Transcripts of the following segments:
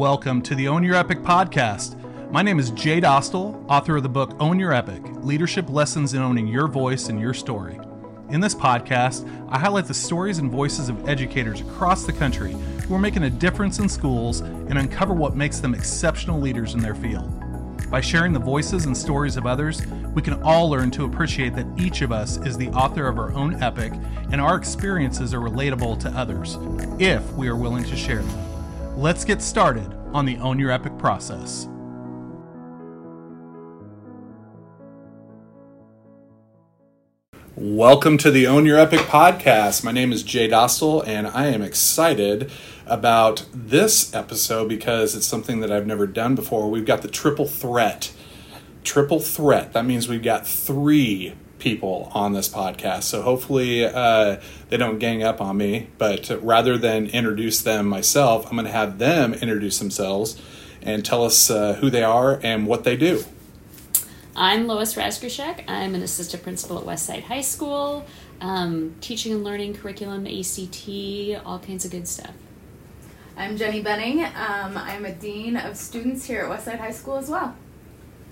welcome to the Own Your Epic podcast. My name is Jay Dostal, author of the book Own Your Epic Leadership Lessons in Owning Your Voice and Your Story. In this podcast, I highlight the stories and voices of educators across the country who are making a difference in schools and uncover what makes them exceptional leaders in their field. By sharing the voices and stories of others, we can all learn to appreciate that each of us is the author of our own epic and our experiences are relatable to others, if we are willing to share them. Let's get started on the Own Your Epic process. Welcome to the Own Your Epic podcast. My name is Jay Dostal, and I am excited about this episode because it's something that I've never done before. We've got the triple threat. Triple threat. That means we've got three people on this podcast. So hopefully uh, they don't gang up on me. But rather than introduce them myself, I'm going to have them introduce themselves and tell us uh, who they are and what they do. I'm Lois Rasgorshek. I'm an assistant principal at Westside High School, um, teaching and learning curriculum, ACT, all kinds of good stuff. I'm Jennie Benning. Um, I'm a dean of students here at Westside High School as well.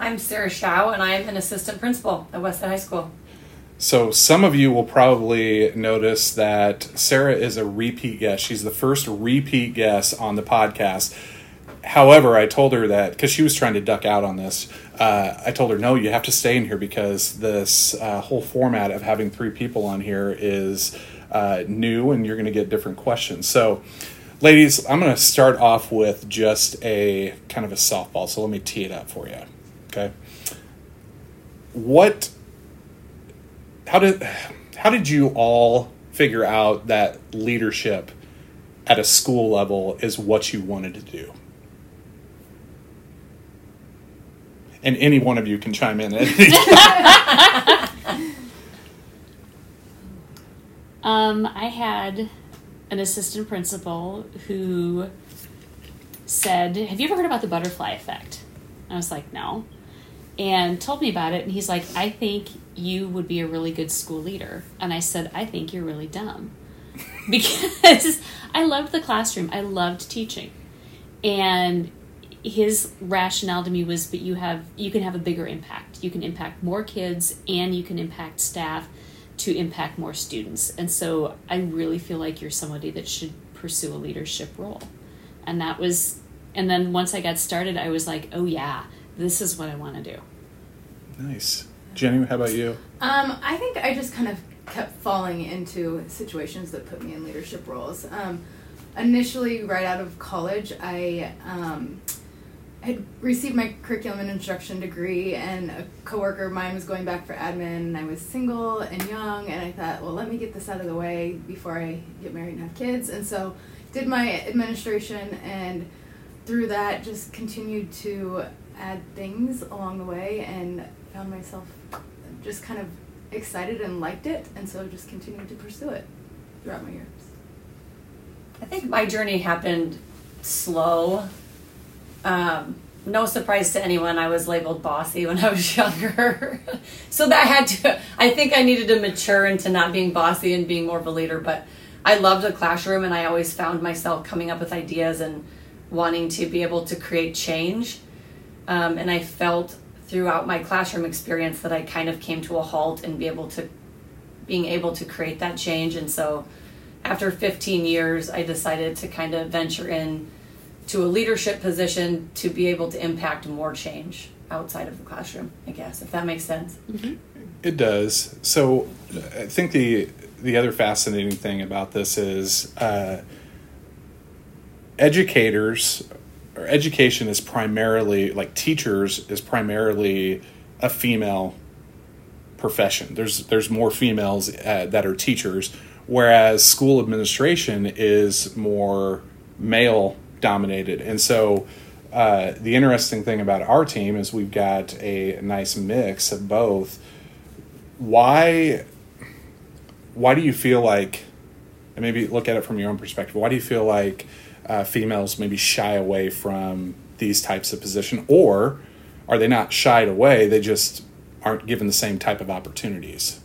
I'm Sarah Schau, and I'm an assistant principal at Westside High School. So, some of you will probably notice that Sarah is a repeat guest. She's the first repeat guest on the podcast. However, I told her that because she was trying to duck out on this, uh, I told her, no, you have to stay in here because this uh, whole format of having three people on here is uh, new and you're going to get different questions. So, ladies, I'm going to start off with just a kind of a softball. So, let me tee it up for you. Okay. What, how did, how did you all figure out that leadership at a school level is what you wanted to do? and any one of you can chime in. Um, I had an assistant principal who said, Have you ever heard about the butterfly effect? I was like, No. And told me about it. And he's like, I think you would be a really good school leader. And I said, I think you're really dumb. because I loved the classroom, I loved teaching. And his rationale to me was but you have you can have a bigger impact you can impact more kids and you can impact staff to impact more students and so i really feel like you're somebody that should pursue a leadership role and that was and then once i got started i was like oh yeah this is what i want to do nice jennie how about you? Um, i think i just kind of kept falling into situations that put me in leadership roles. Um, initially right out of college i um, had received my curriculum and instruction degree, and a coworker of mine was going back for admin, and I was single and young, and I thought, well, let me get this out of the way before I get married and have kids, and so did my administration, and through that, just continued to add things along the way, and found myself just kind of excited and liked it, and so just continued to pursue it throughout my years. I think my journey happened slow um, no surprise to anyone, I was labeled bossy when I was younger. so that had to, I think I needed to mature into not being bossy and being more of a leader. But I loved the classroom and I always found myself coming up with ideas and wanting to be able to create change. Um, and I felt throughout my classroom experience that I kind of came to a halt and be able to, being able to create that change. And so after 15 years, I decided to kind of venture in to a leadership position to be able to impact more change outside of the classroom i guess if that makes sense mm-hmm. it does so i think the the other fascinating thing about this is uh, educators or education is primarily like teachers is primarily a female profession there's there's more females uh, that are teachers whereas school administration is more male dominated. And so uh, the interesting thing about our team is we've got a nice mix of both. Why why do you feel like and maybe look at it from your own perspective, why do you feel like uh, females maybe shy away from these types of position or are they not shied away, they just aren't given the same type of opportunities?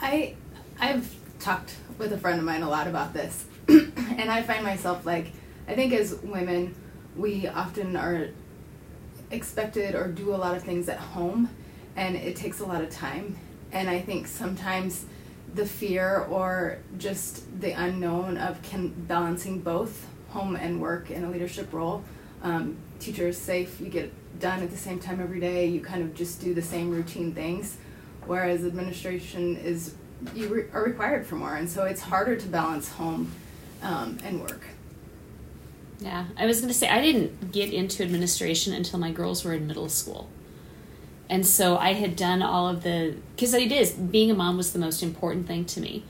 I I've talked with a friend of mine a lot about this and I find myself like, I think as women, we often are expected or do a lot of things at home, and it takes a lot of time. And I think sometimes the fear or just the unknown of can balancing both home and work in a leadership role. Um, teacher is safe, you get done at the same time every day, you kind of just do the same routine things, whereas administration is you re- are required for more, and so it's harder to balance home um, and work. Yeah, I was going to say I didn't get into administration until my girls were in middle school. And so I had done all of the because it is being a mom was the most important thing to me.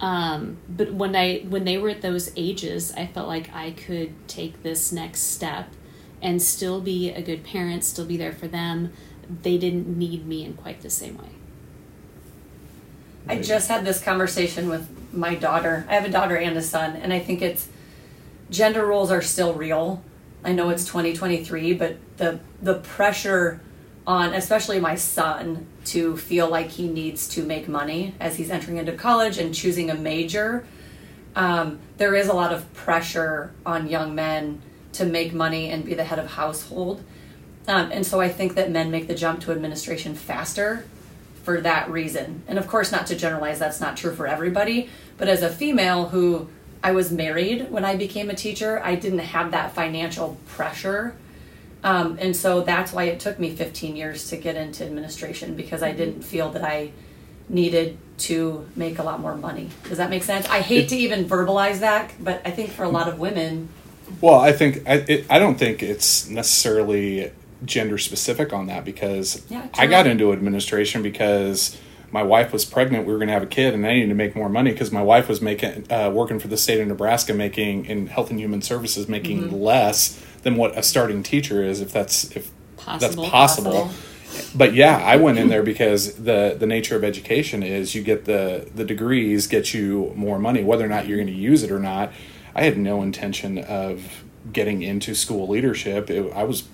Um, but when I when they were at those ages, I felt like I could take this next step and still be a good parent, still be there for them. They didn't need me in quite the same way. I just had this conversation with my daughter. I have a daughter and a son, and I think it's gender roles are still real. I know it's 2023, but the the pressure on especially my son to feel like he needs to make money as he's entering into college and choosing a major. Um, there is a lot of pressure on young men to make money and be the head of household. Um, and so I think that men make the jump to administration faster for that reason. And of course, not to generalize, that's not true for everybody. But as a female who I was married when I became a teacher, I didn't have that financial pressure. Um, and so that's why it took me 15 years to get into administration because I didn't feel that I needed to make a lot more money. Does that make sense? I hate to even verbalize that, but I think for a lot of women, Well, I think I, it, I don't think it's necessarily gender specific on that because Yeah, I got into administration because my wife was pregnant. We were going to have a kid, and I needed to make more money because my wife was making uh, working for the state of Nebraska, making in Health and Human Services, making Mm-hmm. less than what a starting teacher is, if that's if Possible. that's possible. Possible. But yeah, I went in there because the the nature of education is you get the the degrees get you more money, whether or not you're going to use it or not. I had no intention of getting into school leadership. It, I was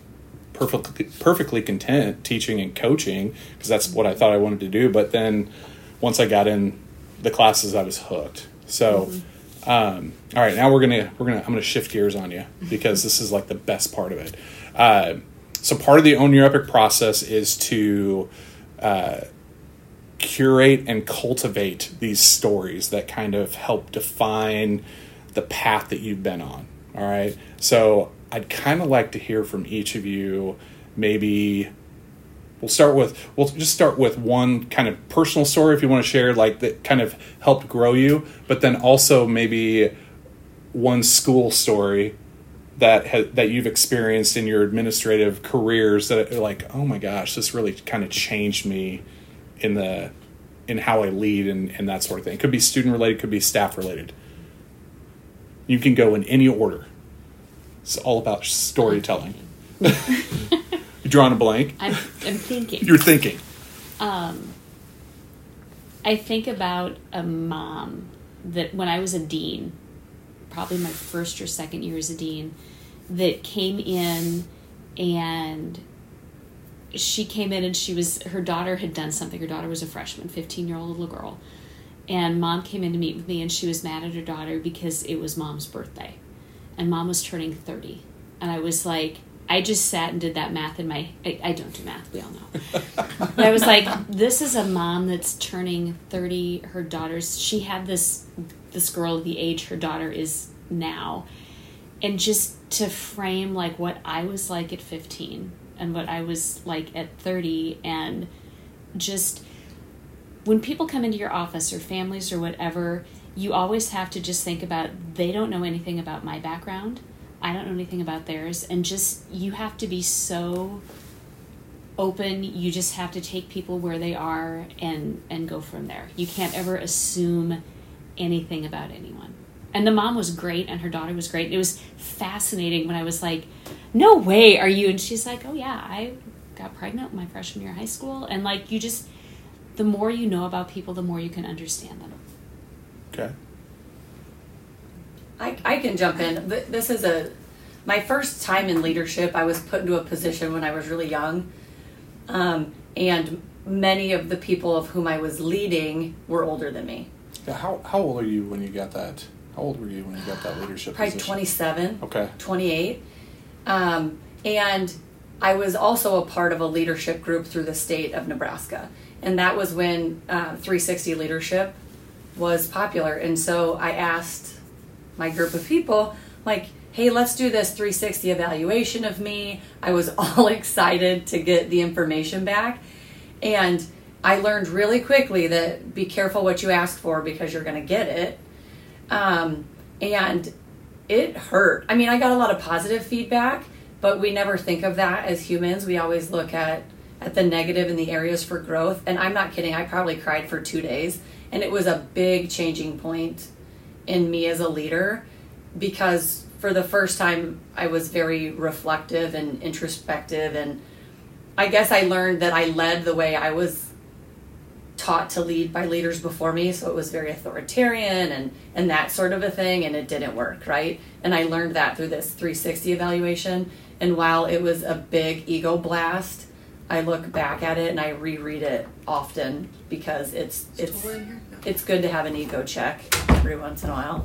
perfectly perfectly content teaching and coaching because that's what I thought I wanted to do. But then once I got in the classes, I was hooked. So. Mm-hmm. Um, all right, now we're gonna we're gonna I'm gonna shift gears on you because this is like the best part of it. Uh, so part of the own your epic process is to uh, curate and cultivate these stories that kind of help define the path that you've been on. All right, so I'd kind of like to hear from each of you. Maybe we'll start with we'll just start with one kind of personal story if you want to share like that kind of helped grow you but then also maybe one school story that ha- that you've experienced in your administrative careers that are like oh my gosh this really kind of changed me in the in how I lead and, and that sort of thing. It could be student related could be staff related. You can go in any order. It's all about storytelling you drawing a blank I'm, I'm thinking. you're thinking Um, I think about a mom that when I was a dean, probably my first or second year as a dean, that came in and she came in and she was her daughter had done something. Her daughter was a freshman, fifteen year old little girl, and mom came in to meet with me and she was mad at her daughter because it was mom's birthday, and mom was turning thirty, and I was like. I just sat and did that math in my. I, I don't do math. We all know. But I was like, this is a mom that's turning 30. Her daughter's, she had this, this girl the age her daughter is now. And just to frame like what I was like at 15 and what I was like at 30 and just when people come into your office or families or whatever, you always have to just think about they don't know anything about my background. I don't know anything about theirs. And just, you have to be so open you just have to take people where they are and and go from there. You can't ever assume anything about anyone. And the mom was great and her daughter was great it was fascinating when i was like no way are you? And she's like oh yeah i got pregnant my freshman year of high school. And like you just the more you know about people the more you can understand them. Okay I, I can jump in. This is a my first time in leadership. I was put into a position when I was really young, um, and many of the people of whom I was leading were older than me. Yeah, how, how old are you when you got that How old were you when you got that leadership probably position? 27. Okay. 28. Um, and I was also a part of a leadership group through the state of Nebraska. And that was when uh, 360 leadership was popular. And so I asked my group of people, like, hey, let's do this 360 evaluation of me. I was all excited to get the information back. And I learned really quickly that be careful what you ask for because you're going to get it. Um, and it hurt. I mean, I got a lot of positive feedback, but we never think of that as humans. We always look at at the negative and the areas for growth. And I'm not kidding. I probably cried for 2 days, and it was a big changing point in me as a leader because for the first time I was very reflective and introspective. And I guess I learned that I led the way I was taught to lead by leaders before me. So it was very authoritarian and and that sort of a thing and it didn't work right? And i learned that through this 360 evaluation. And while it was a big ego blast i look back at it and i reread it often because it's it's it's good to have an ego check every once in a while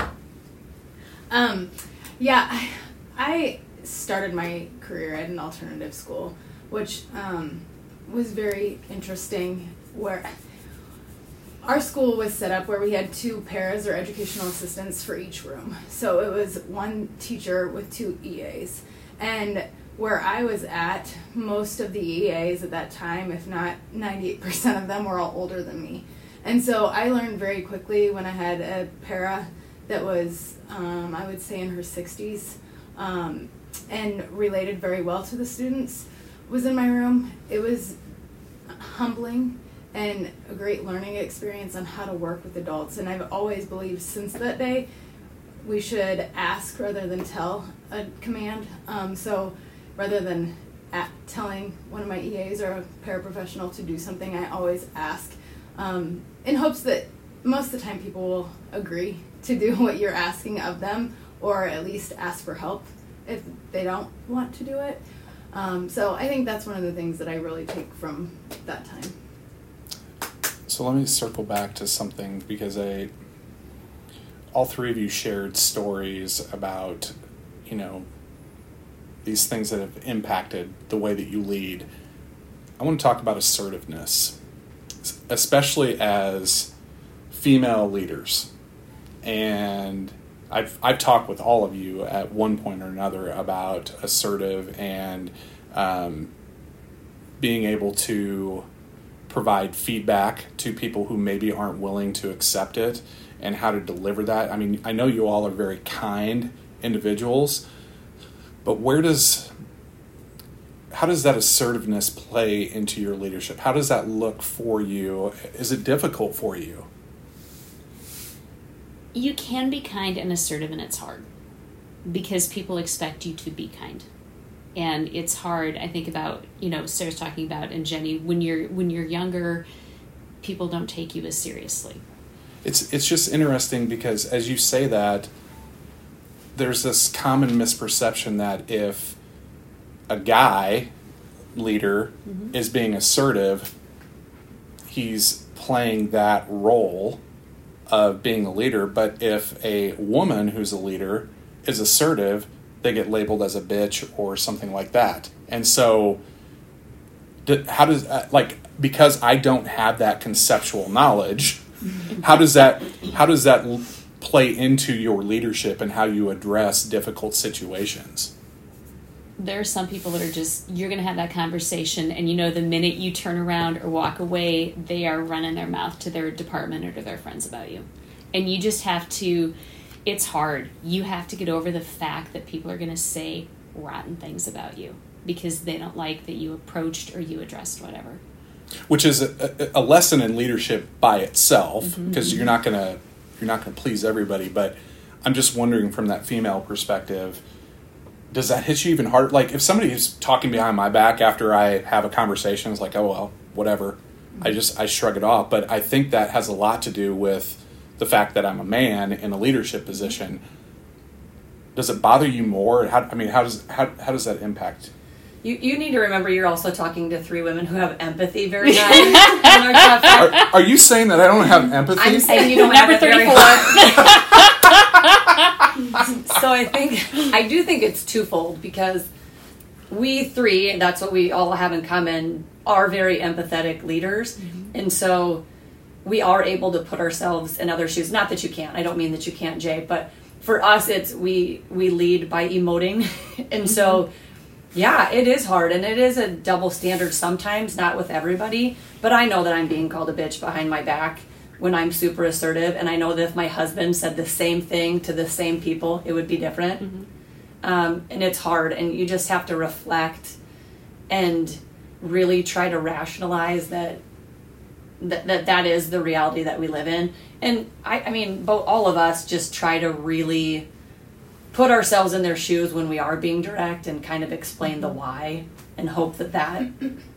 Um, yeah, I, I started my career at an alternative school, which um, was very interesting. Where our school was set up where we had two paras or educational assistants for each room. So it was one teacher with two EAs. And where I was at, most of the EAs at that time, if not 98% of them, were all older than me. And so I learned very quickly when I had a para that was, um, I would say, in her 60s um, and related very well to the students, was in my room. It was humbling and a great learning experience on how to work with adults. And I've always believed since that day we should ask rather than tell a command. Um, so rather than telling one of my EAs or a paraprofessional to do something, I always ask um, in hopes that most of the time people will agree to do what you're asking of them or at least ask for help if they don't want to do it. Um, so I think that's one of the things that I really take from that time. So let me circle back to something because I, all three of you shared stories about, you know, these things that have impacted the way that you lead. I want to talk about assertiveness, especially as female leaders. And I've, I've talked with all of you at one point or another about assertive and um, being able to provide feedback to people who maybe aren't willing to accept it and how to deliver that. I mean, I know you all are very kind individuals, but where does how does that assertiveness play into your leadership? How does that look for you? Is it difficult for you? You can be kind and assertive, and it's hard because people expect you to be kind. And it's hard. I think about you know Sarah's talking about and Jennie when you're when you're younger, people don't take you as seriously. It's it's just interesting because as you say that, there's this common misperception that if a guy leader Mhm. is being assertive, he's playing that role of being a leader. But if a woman who's a leader is assertive, they get labeled as a bitch or something like that. And so, how does uh, like because I don't have that conceptual knowledge, how does that how does that play into your leadership and how you address difficult situations? There are some people that are just you're going to have that conversation and you know the minute you turn around or walk away they are running their mouth to their department or to their friends about you. And you just have to it's hard. You have to get over the fact that people are going to say rotten things about you because they don't like that you approached or you addressed whatever. Which is a, a a lesson in leadership by itself mm-hmm. because you're not gonna you're not gonna please everybody but i'm just wondering from that female perspective does that hit you even harder? Like if somebody is talking behind my back after i have a conversation it's like oh well whatever. I mm-hmm. just i shrug it off. But i think that has a lot to do with the fact that i'm a man in a leadership mm-hmm. position. Does it bother you more? How, i mean how does how, how does that impact? You, you need to remember you're also talking to three women who have empathy very high. and are are, are you saying that i don't have empathy? I'm saying you don't Number have it very 34. high. so I think I do think it's twofold because we three, that's what we all have in common, are very empathetic leaders, mm-hmm. and so we are able to put ourselves in other shoes. Not that you can't. I don't mean that you can't, Jay, but for us, it's we we lead by emoting, and so mm-hmm. yeah, it is hard, and it is a double standard sometimes. Not with everybody, but I know that I'm being called a bitch behind my back when I'm super assertive, and I know that if my husband said the same thing to the same people, it would be different. Um, and it's hard, and you just have to reflect and really try to rationalize that that that, that is the reality that we live in. And I, I mean, both all of us just try to really put ourselves in their shoes when we are being direct and kind of explain the why and hope that that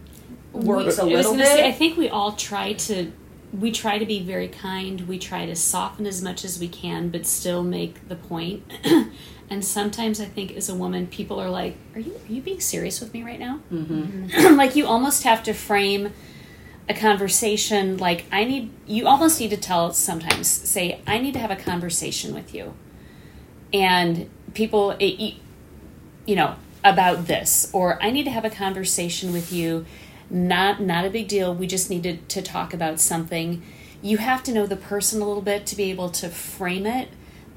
works a little bit. say, I think we all try to we try to be very kind. We try to soften as much as we can, but still make the point. and sometimes I think as a woman, people are like, "Are you are you being serious with me right now?" Mm-hmm. like you almost have to frame a conversation like I need. You almost need to tell sometimes say, "I need to have a conversation with you," and people, it, you- you know, about this, or I need to have a conversation with you not not a big deal. We just needed to talk about something. You have to know the person a little bit to be able to frame it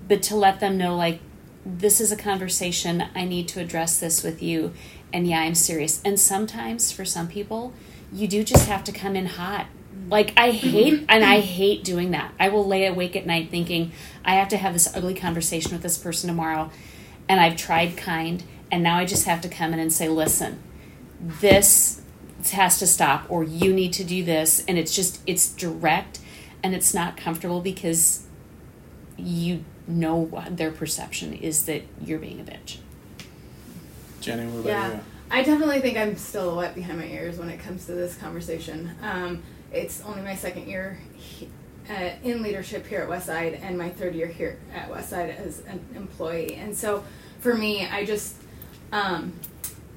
but to let them know like this is a conversation. I need to address this with you. And yeah i'm serious. And sometimes for some people you do just have to come in hot. Like i hate and i hate doing that. I will lay awake at night thinking i have to have this ugly conversation with this person tomorrow. And i've tried kind and now i just have to come in and say listen this has to stop or you need to do this and it's just it's direct and it's not comfortable because you know what their perception is that you're being a bitch Jennie, what about Yeah, you? I definitely think I'm still wet behind my ears when it comes to this conversation. Um, it's only my second year he- uh, in leadership here at Westside and my third year here at Westside as an employee. And so for me, I just, um,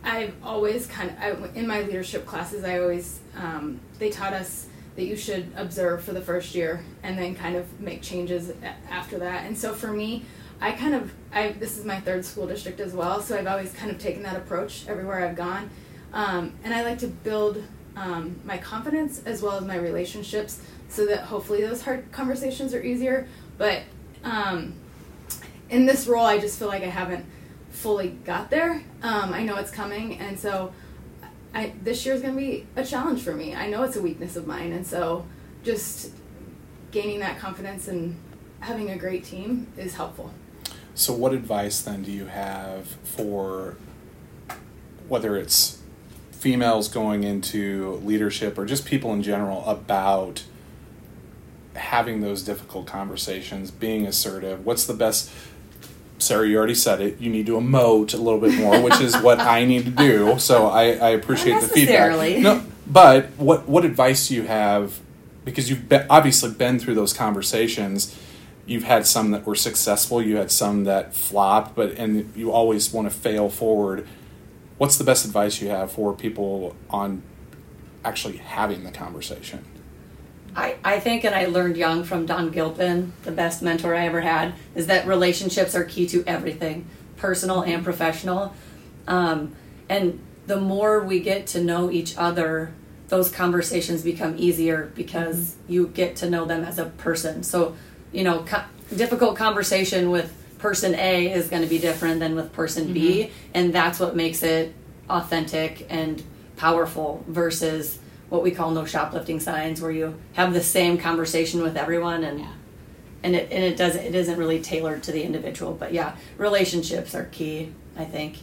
I've always kind of, I, in my leadership classes, I always, um, they taught us that you should observe for the first year and then kind of make changes after that. And so for me, I kind of, I this is my third school district as well, so I've always kind of taken that approach everywhere I've gone, um, and I like to build um, my confidence as well as my relationships, so that hopefully those hard conversations are easier. But um, in this role, I just feel like I haven't fully got there. Um, I know it's coming, and so I this year is going to be a challenge for me. I know it's a weakness of mine, and so just gaining that confidence and having a great team is helpful. So, what advice then do you have for whether it's females going into leadership or just people in general about having those difficult conversations, being assertive? What's the best? Sarah, you already said it. You need to emote a little bit more, which is what I need to do. So I, I appreciate the feedback. No, but what what advice do you have? Because you've be, obviously been through those conversations. You've had some that were successful. You had some that flopped, but and you always want to fail forward. What's the best advice you have for people on actually having the conversation? I, I think, and I learned young from Don Gilpin, the best mentor I ever had, is that relationships are key to everything, personal and professional. Um, and the more we get to know each other, those conversations become easier because you get to know them as a person. So, you know, co- difficult conversation with person A is going to be different than with person B, and that's what makes it authentic and powerful versus what we call no shoplifting signs where you have the same conversation with everyone and Yeah. and it and it does it isn't really tailored to the individual but yeah relationships are key i think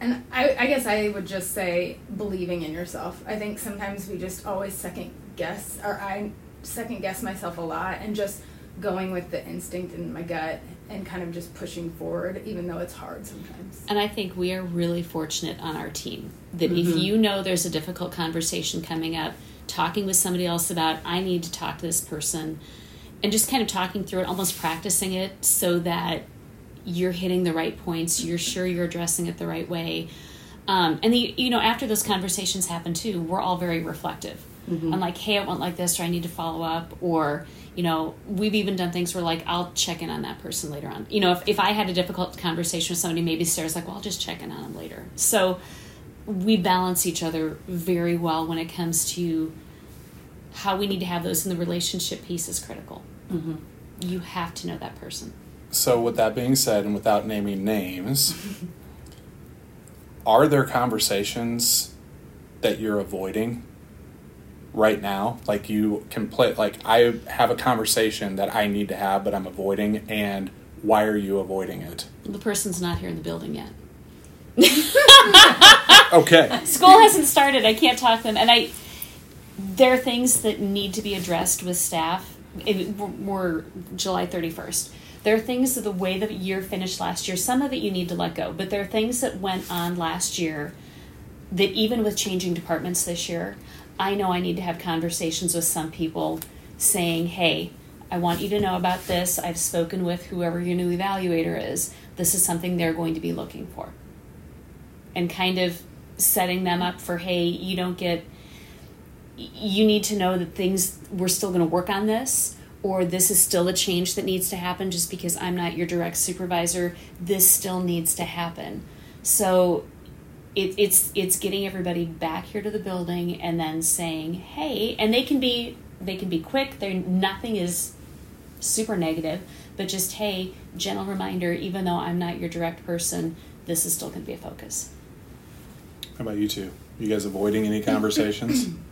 And I, I guess I would just say believing in yourself. I think sometimes we just always second guess, or I second guess myself a lot, and just going with the instinct in my gut and kind of just pushing forward, even though it's hard sometimes. And I think we are really fortunate on our team that if Mm-hmm. you know there's a difficult conversation coming up, talking with somebody else about, I need to talk to this person, and just kind of talking through it, almost practicing it so that you're hitting the right points, you're sure you're addressing it the right way. Um, and the, you know, after those conversations happen too, we're all very reflective. I'm like, hey, it went like this, or I need to follow up, or you know, we've even done things where like I'll check in on that person later on. You know, if if I had a difficult conversation with somebody, maybe Sarah's like, well, I'll just check in on them later. So we balance each other very well when it comes to how we need to have those in the relationship piece is critical. Mm-hmm. You have to know that person. So, with that being said, and without naming names, are there conversations that you're avoiding right now? Like you can play, like I have a conversation that I need to have, but I'm avoiding, and why are you avoiding it? The person's not here in the building yet. Okay. School hasn't started. I can't talk to them, and I. There are things that need to be addressed with staff. It, we're, we're July thirty first. There are things that the way the year finished last year. Some of it you need to let go, but there are things that went on last year that even with changing departments this year, I know I need to have conversations with some people saying, hey, I want you to know about this. I've spoken with whoever your new evaluator is. This is something they're going to be looking for. And kind of setting them up for, hey, you don't get, you need to know that things, we're still going to work on this, or this is still a change that needs to happen just because I'm not your direct supervisor. This still needs to happen. So it, it's it's getting everybody back here to the building and then saying hey and they can be they can be quick they nothing is super negative but just hey gentle reminder even though i'm not your direct person this is still going to be a focus How about you two? You guys avoiding any conversations?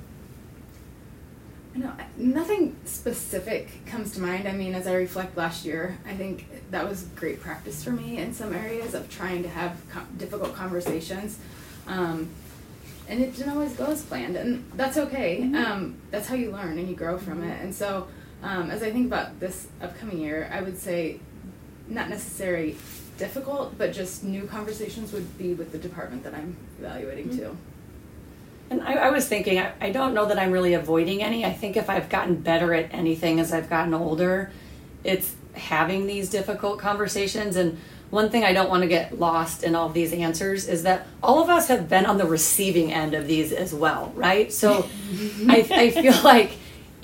No, nothing specific comes to mind. I mean, as I reflect last year, I think that was great practice for me in some areas of trying to have co- difficult conversations. Um, and it didn't always go as planned, and that's okay. Um, that's how you learn and you grow from it. And so, um, as I think about this upcoming year, I would say not necessarily difficult, but just new conversations would be with the department that I'm evaluating too. And I, I was thinking, I, I don't know that I'm really avoiding any. I think if I've gotten better at anything as I've gotten older, it's having these difficult conversations. And one thing I don't want to get lost in all of these answers is that all of us have been on the receiving end of these as well, right? So I, I feel like,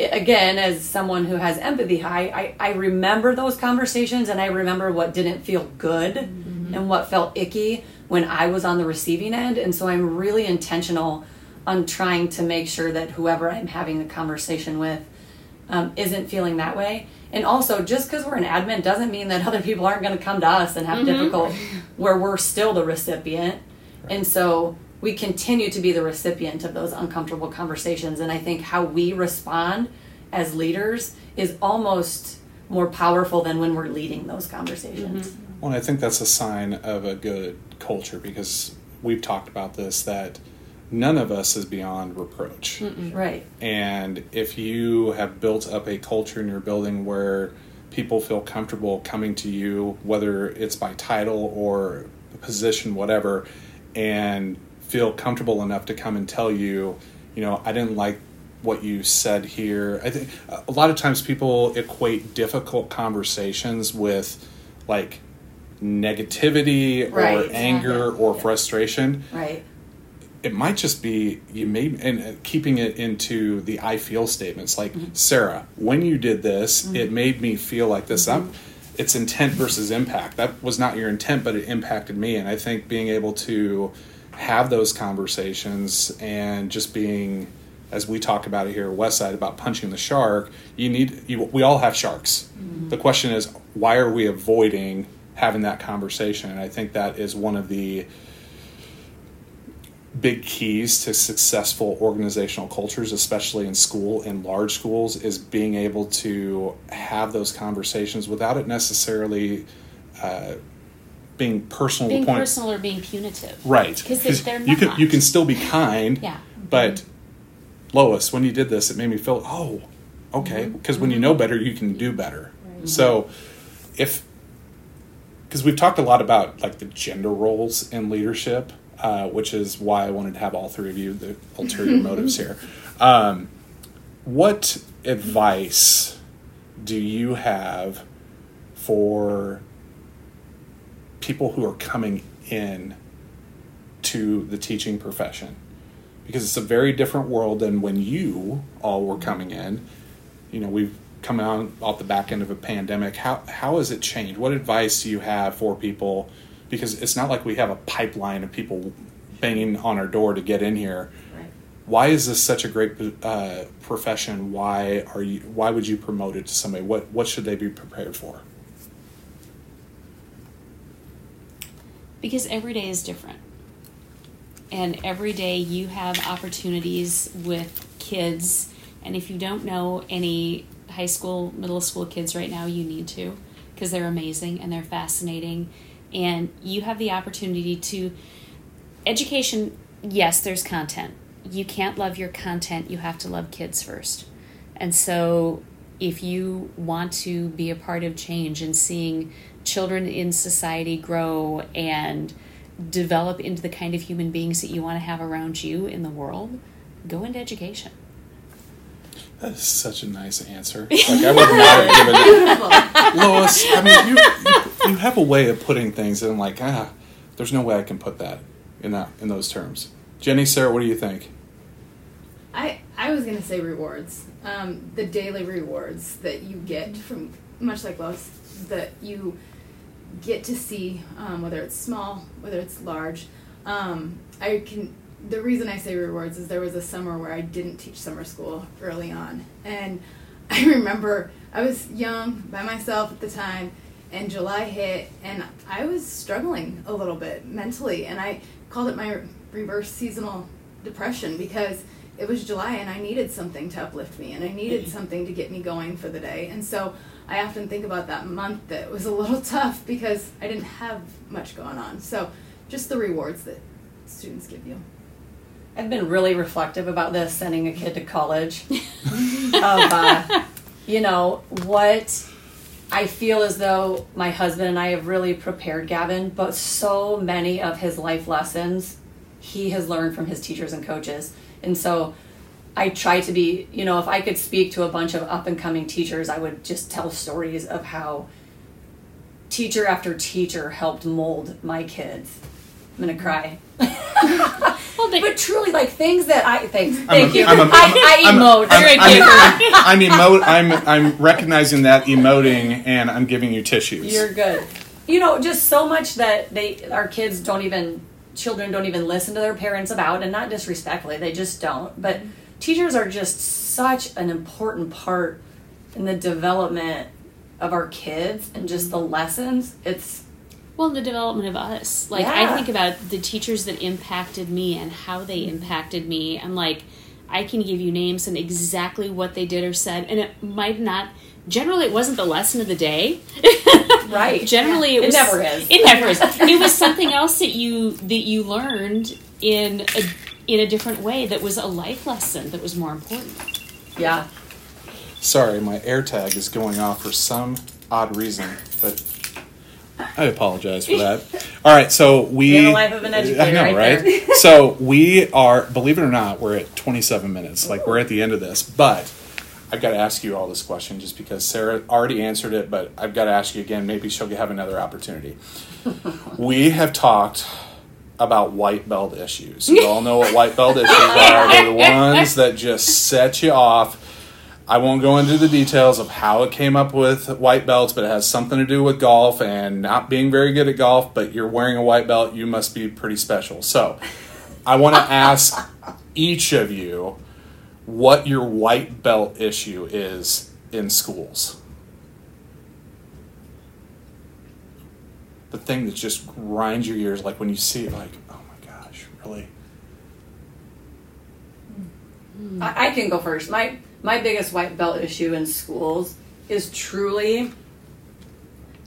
again, as someone who has empathy high, I, I remember those conversations and I remember what didn't feel good mm-hmm. and what felt icky when I was on the receiving end. And so I'm really intentional on trying to make sure that whoever I'm having the conversation with um, isn't feeling that way. And also, just because we're an admin doesn't mean that other people aren't going to come to us and have difficult, where we're still the recipient. And so we continue to be the recipient of those uncomfortable conversations. And I think how we respond as leaders is almost more powerful than when we're leading those conversations. Well, I think that's a sign of a good culture because we've talked about this that none of us is beyond reproach. Right. And if you have built up a culture in your building where people feel comfortable coming to you, whether it's by title or position, whatever, and feel comfortable enough to come and tell you, you know, I didn't like what you said here. I think a lot of times people equate difficult conversations with like negativity Right. or anger or Yeah. frustration Right. It might just be you may and uh, keeping it into the I feel statements like mm-hmm. Sarah, when you did this, mm-hmm. it made me feel like this. I'm, mm-hmm. it's intent versus impact. That was not your intent, but it impacted me. And I think being able to have those conversations and just being, as we talk about it here at Westside about punching the shark, you need you, we all have sharks. The question is, why are we avoiding having that conversation? And I think that is one of the big keys to successful organizational cultures, especially in school, in large schools, is being able to have those conversations without it necessarily uh, being personal. being point, personal or being punitive right? because they, they're you can you can still be kind, yeah but Lois, when you did this, it made me feel oh, okay, because when you know better, you can do better. So if because we've talked a lot about like the gender roles in leadership, uh, which is why I wanted to have all three of you, the ulterior motives here. Um, what advice do you have for people who are coming in to the teaching profession? because it's a very different world than when you all were coming in. You know, we've come out off the back end of a pandemic. How how has it changed? What advice do you have for people? Because it's not like we have a pipeline of people banging on our door to get in here. Right. Why is this such a great uh, profession? Why are you? Why would you promote it to somebody? What what should they be prepared for? Because every day is different. And every day you have opportunities with kids. And if you don't know any high school, middle school kids right now, you need to because they're amazing and they're fascinating. And you have the opportunity to. Education, yes, there's content. You can't love your content, you have to love kids first. And so if you want to be a part of change and seeing children in society grow and develop into the kind of human beings that you want to have around you in the world, go into education. That is such a nice answer. Like I would not have given it. Beautiful. Lois, I mean, you, you you have a way of putting things, and I'm like, ah, there's no way I can put that in that in those terms. Jennie, Sarah, what do you think? I I was gonna say rewards. Um, the daily rewards that you get from much like Lois, that you get to see um, whether it's small, whether it's large. Um, I can. The reason I say rewards is there was a summer where I didn't teach summer school early on, and I remember I was young by myself at the time, and July hit, and I was struggling a little bit mentally, and I called it my reverse seasonal depression because it was July and I needed something to uplift me and I needed mm-hmm. something to get me going for the day. And so I often think about that month that was a little tough because I didn't have much going on. So just the rewards that students give you. I've been really reflective about this sending a kid to college. of, uh, you know, what I feel as though my husband and I have really prepared Gavin, but so many of his life lessons he has learned from his teachers and coaches. And so I try to be, you know, if I could speak to a bunch of up and coming teachers, I would just tell stories of how teacher after teacher helped mold my kids. I'm gonna cry. Well, they, But truly, like things that I thanks, I'm thank a- you. I'm a- I, I I'm- emote. I'm, You're a I'm, giver. I'm, emote, I'm, I'm recognizing that emoting, and I'm giving you tissues. You're good. You know, just so much that they our kids don't even children don't even listen to their parents about, and not disrespectfully, they just don't. But teachers are just such an important part in the development of our kids and just the lessons. It's well, the development of us. Like Yeah. I think about the teachers that impacted me and how they mm-hmm. impacted me. I'm like, I can give you names and exactly what they did or said, and it might not. Generally, it wasn't the lesson of the day. right. Generally, it, It was, never is. It never is. It was something else that you that you learned in a in a different way that was a life lesson that was more important. Yeah. Sorry, my AirTag is going off for some odd reason, but I apologize for that. All right, so we. In the life of an educator, I know, right right? so we are, believe it or not, we're at 27 minutes. Like we're at the end of this, but I've got to ask you all this question just because Sarah already answered it, but I've got to ask you again. Maybe she'll have another opportunity. we have talked about white belt issues. You all know what white belt issues are. They're the ones that just set you off. I won't go into the details of how it came up with white belts, but it has something to do with golf and not being very good at golf. But you're wearing a white belt, you must be pretty special. So, I want to ask each of you what your white belt issue is in schools. The thing that just grinds your ears, like when you see it, like, oh my gosh, really? I, I can go first. My my biggest white belt issue in schools is truly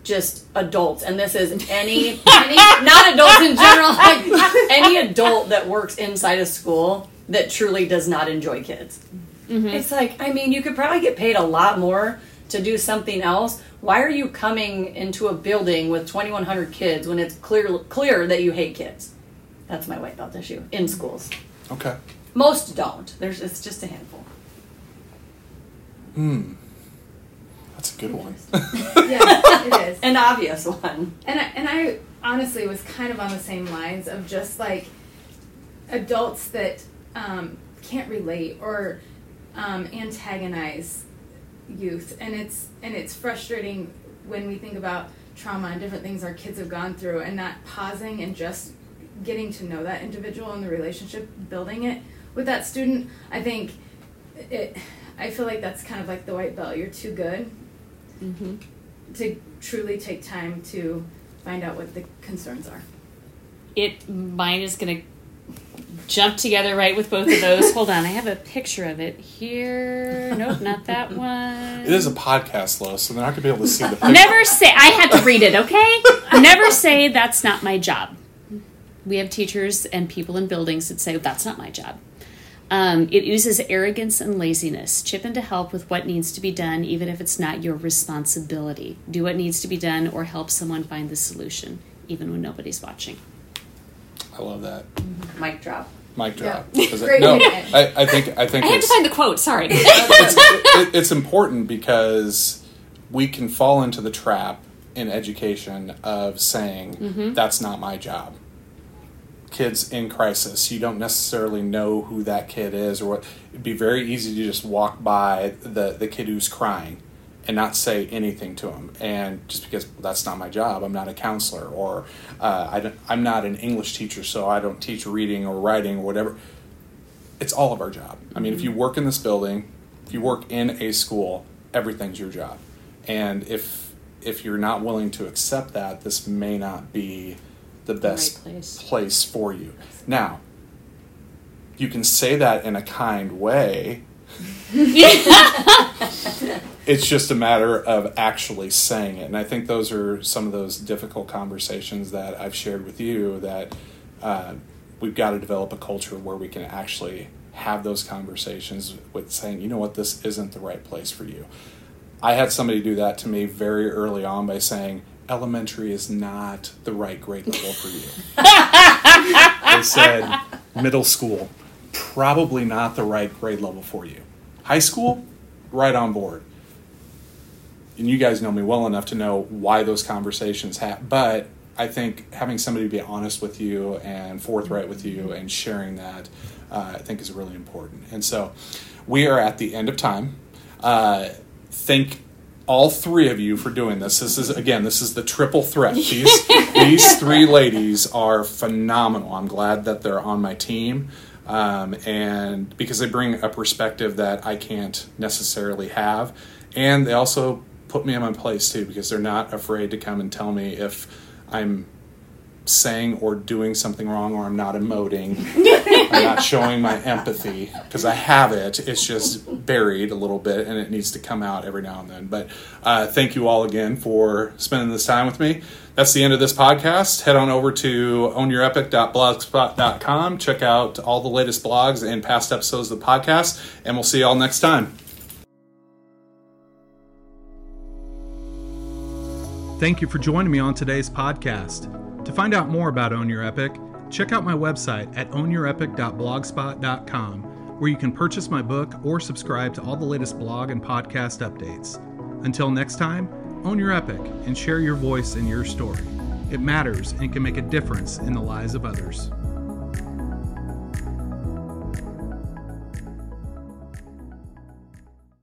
just adults, and this is any any not adults in general, like any adult that works inside a school that truly does not enjoy kids. Mm-hmm. It's like I mean, you could probably get paid a lot more to do something else. Why are you coming into a building with 2,100 kids when it's clear clear that you hate kids? That's my white belt issue in schools. Okay. Most don't. There's it's just a handful. Hmm. That's a good one. Yeah, it is. An obvious one. And I, and I honestly was kind of on the same lines of just like adults that um, can't relate or um, antagonize youth, and it's and it's frustrating when we think about trauma and different things our kids have gone through, and not pausing and just getting to know that individual and the relationship, building it with that student. I think it. I feel like that's kind of like the white belt. You're too good Mm-hmm. to truly take time to find out what the concerns are. It mine is gonna jump together right with both of those. Hold on, I have a picture of it here. Nope, not that one. It is a podcast, though, so they're not going to be able to see the picture. Never say I had to read it, okay? Never say that's not my job. We have teachers and people in buildings that say that's not my job. Um, it uses arrogance and laziness. Chip in to help with what needs to be done, even if it's not your responsibility. Do what needs to be done or help someone find the solution, even when nobody's watching. I love that. Mic drop. Mic drop. Yeah. 'Cause I- Great no, way to end. I, I think I think I had to it's, find the quote, sorry. it's, it, it's important because we can fall into the trap in education of saying Mm-hmm. that's not my job. Kids in crisis, you don't necessarily know who that kid is or what. It'd be very easy to just walk by the the kid who's crying and not say anything to him, and just because that's not my job, I'm not a counselor or uh, I don't, I'm not an English teacher, so I don't teach reading or writing or whatever it's all of our job. I mean, if you work in this building, if you work in a school, everything's your job. And if if you're not willing to accept that, this may not be the best place. place for you. Now, you can say that in a kind way. it's just a matter of actually saying it. And I think those are some of those difficult conversations that I've shared with you that uh, we've got to develop a culture where we can actually have those conversations with saying, you know what, this isn't the right place for you. I had somebody do that to me very early on by saying, elementary is not the right grade level for you. they said, middle school, probably not the right grade level for you. High school, right on board. And you guys know me well enough to know why those conversations happen. But I think having somebody be honest with you and forthright with you and sharing that, uh, I think is really important. And so we are at the end of time. Uh, thank all three of you for doing this. This is again, this is the triple threat. These these three ladies are phenomenal. I'm glad that they're on my team, um, and because they bring a perspective that I can't necessarily have, and they also put me in my place too because they're not afraid to come and tell me if I'm saying or doing something wrong or I'm not emoting. I'm not showing my empathy because I have it. It's just buried a little bit and it needs to come out every now and then. But uh, thank you all again for spending this time with me. That's the end of this podcast. Head on over to ownyourepic.blogspot.com. Check out all the latest blogs and past episodes of the podcast, and we'll see you all next time. Thank you for joining me on today's podcast. To find out more about Own Your Epic, check out my website at ownyourepic.blogspot.com, where you can purchase my book or subscribe to all the latest blog and podcast updates. Until next time, own your epic and share your voice and your story. It matters and can make a difference in the lives of others.